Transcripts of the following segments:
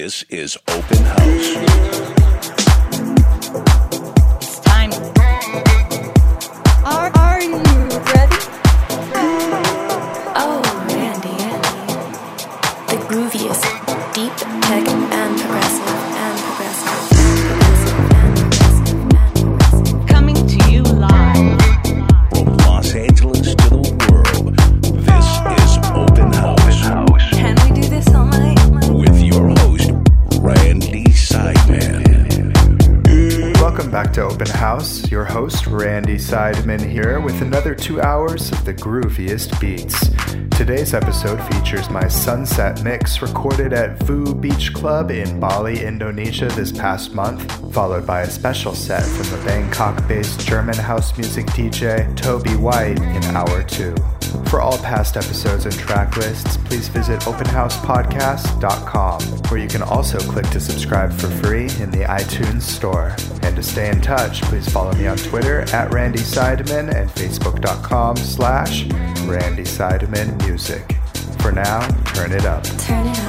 This is Open House. Randy Seidman, here with another two hours of the grooviest beats. Today's episode features my sunset mix recorded at Vu Beach Club in Bali, Indonesia this past month, followed by a special set from the Bangkok based German house music DJ Toby White in hour two. For all past episodes and track lists, please visit openhousepodcast.com, where you can also click to subscribe for free in the iTunes Store. And to stay in touch, please follow me on Twitter at Randy Seidman and Facebook.com slash Randy Seidman Music. For now, turn it up. Turn it up.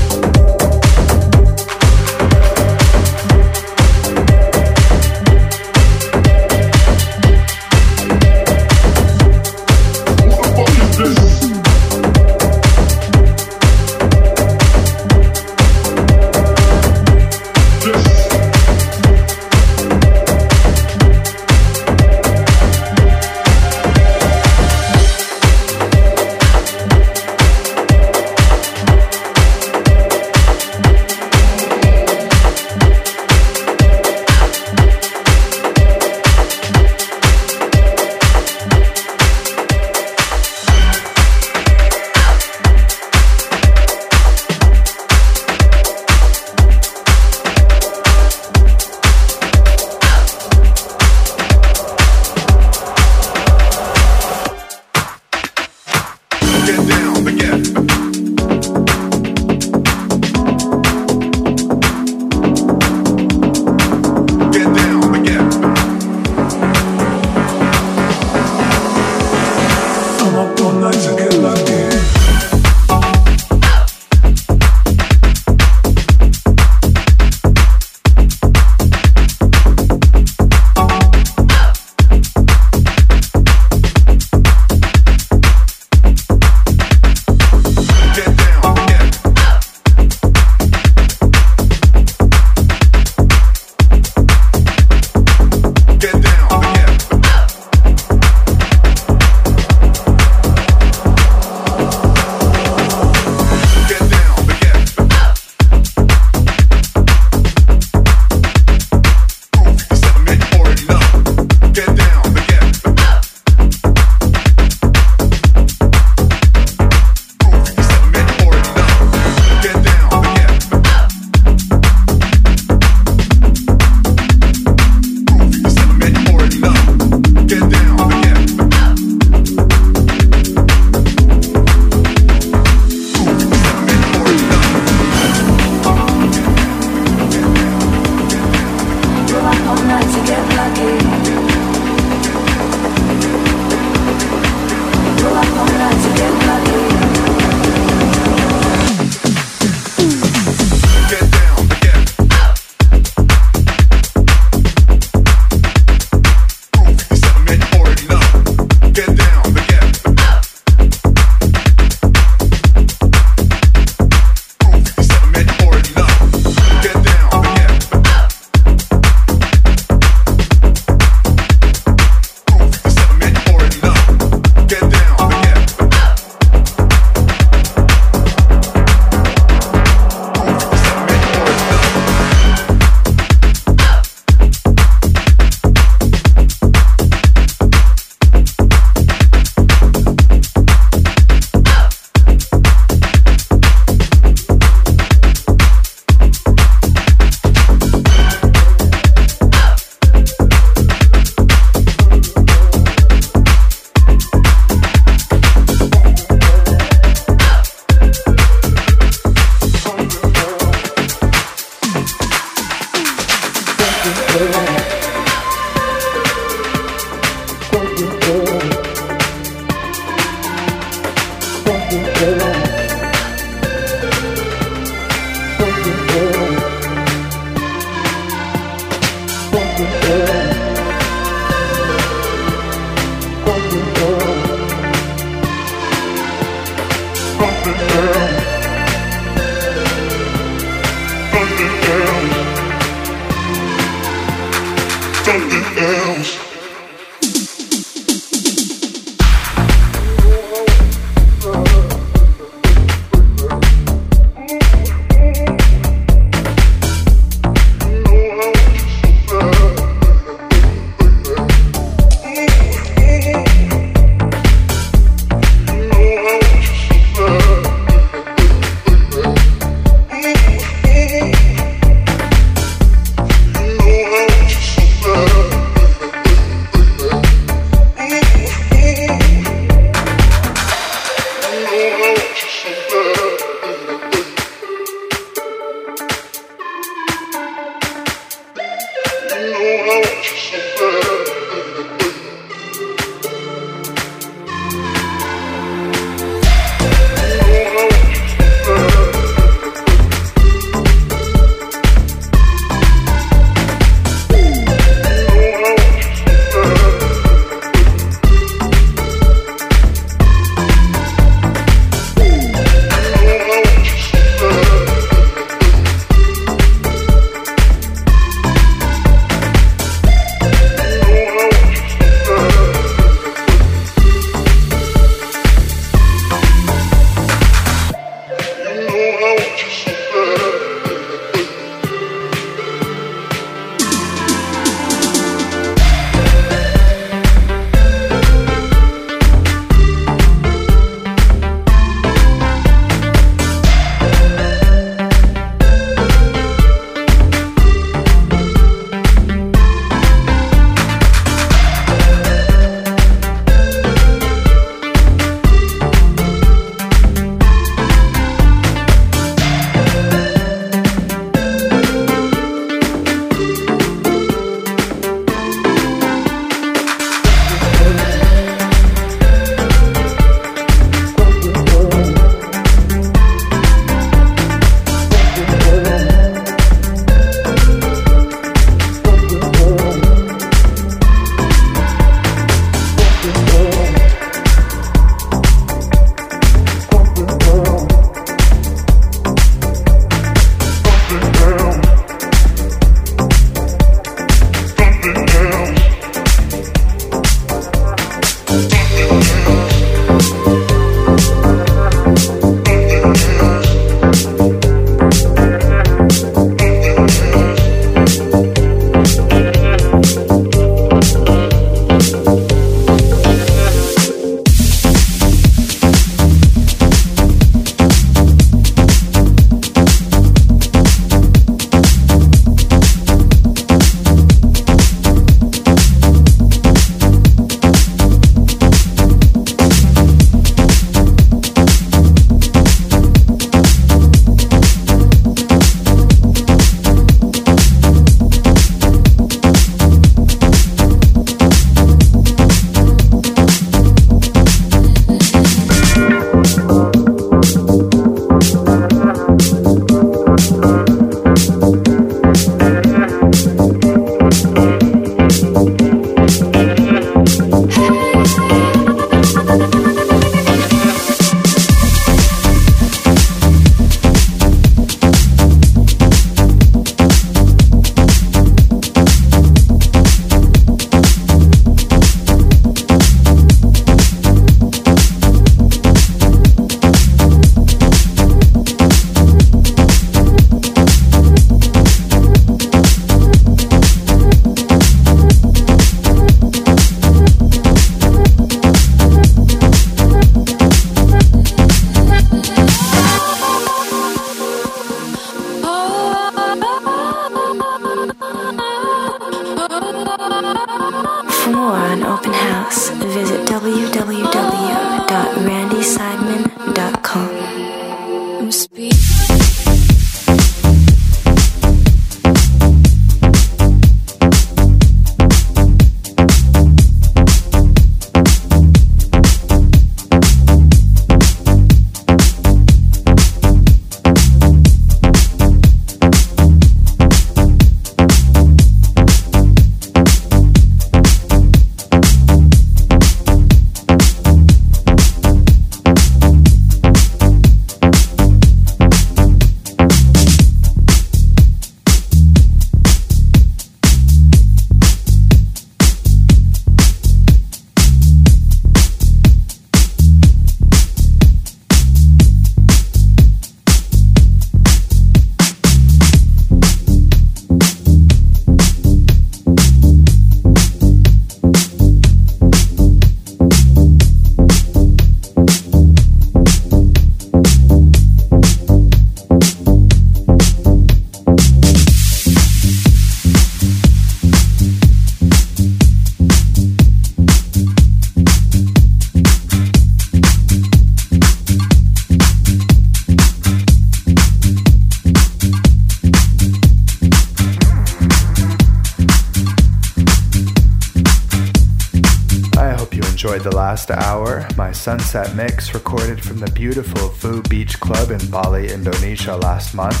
Sunset mix recorded from the beautiful Vu Beach Club in Bali, Indonesia last month.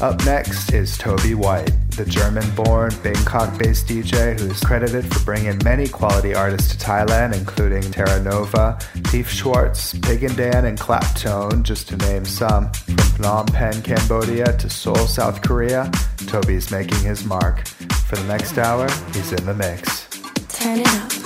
Up next is Toby White, the German born Bangkok based DJ who's credited for bringing many quality artists to Thailand, including Terra Nova, Tiefschwarz, Pig and Dan, and Claptone, just to name some. From Phnom Penh, Cambodia to Seoul, South Korea, Toby's making his mark. For the next hour, he's in the mix. Turn it up.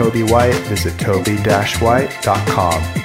Toby White, visit toby-white.com.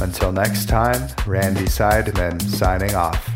Until next time, Randy Seidman signing off.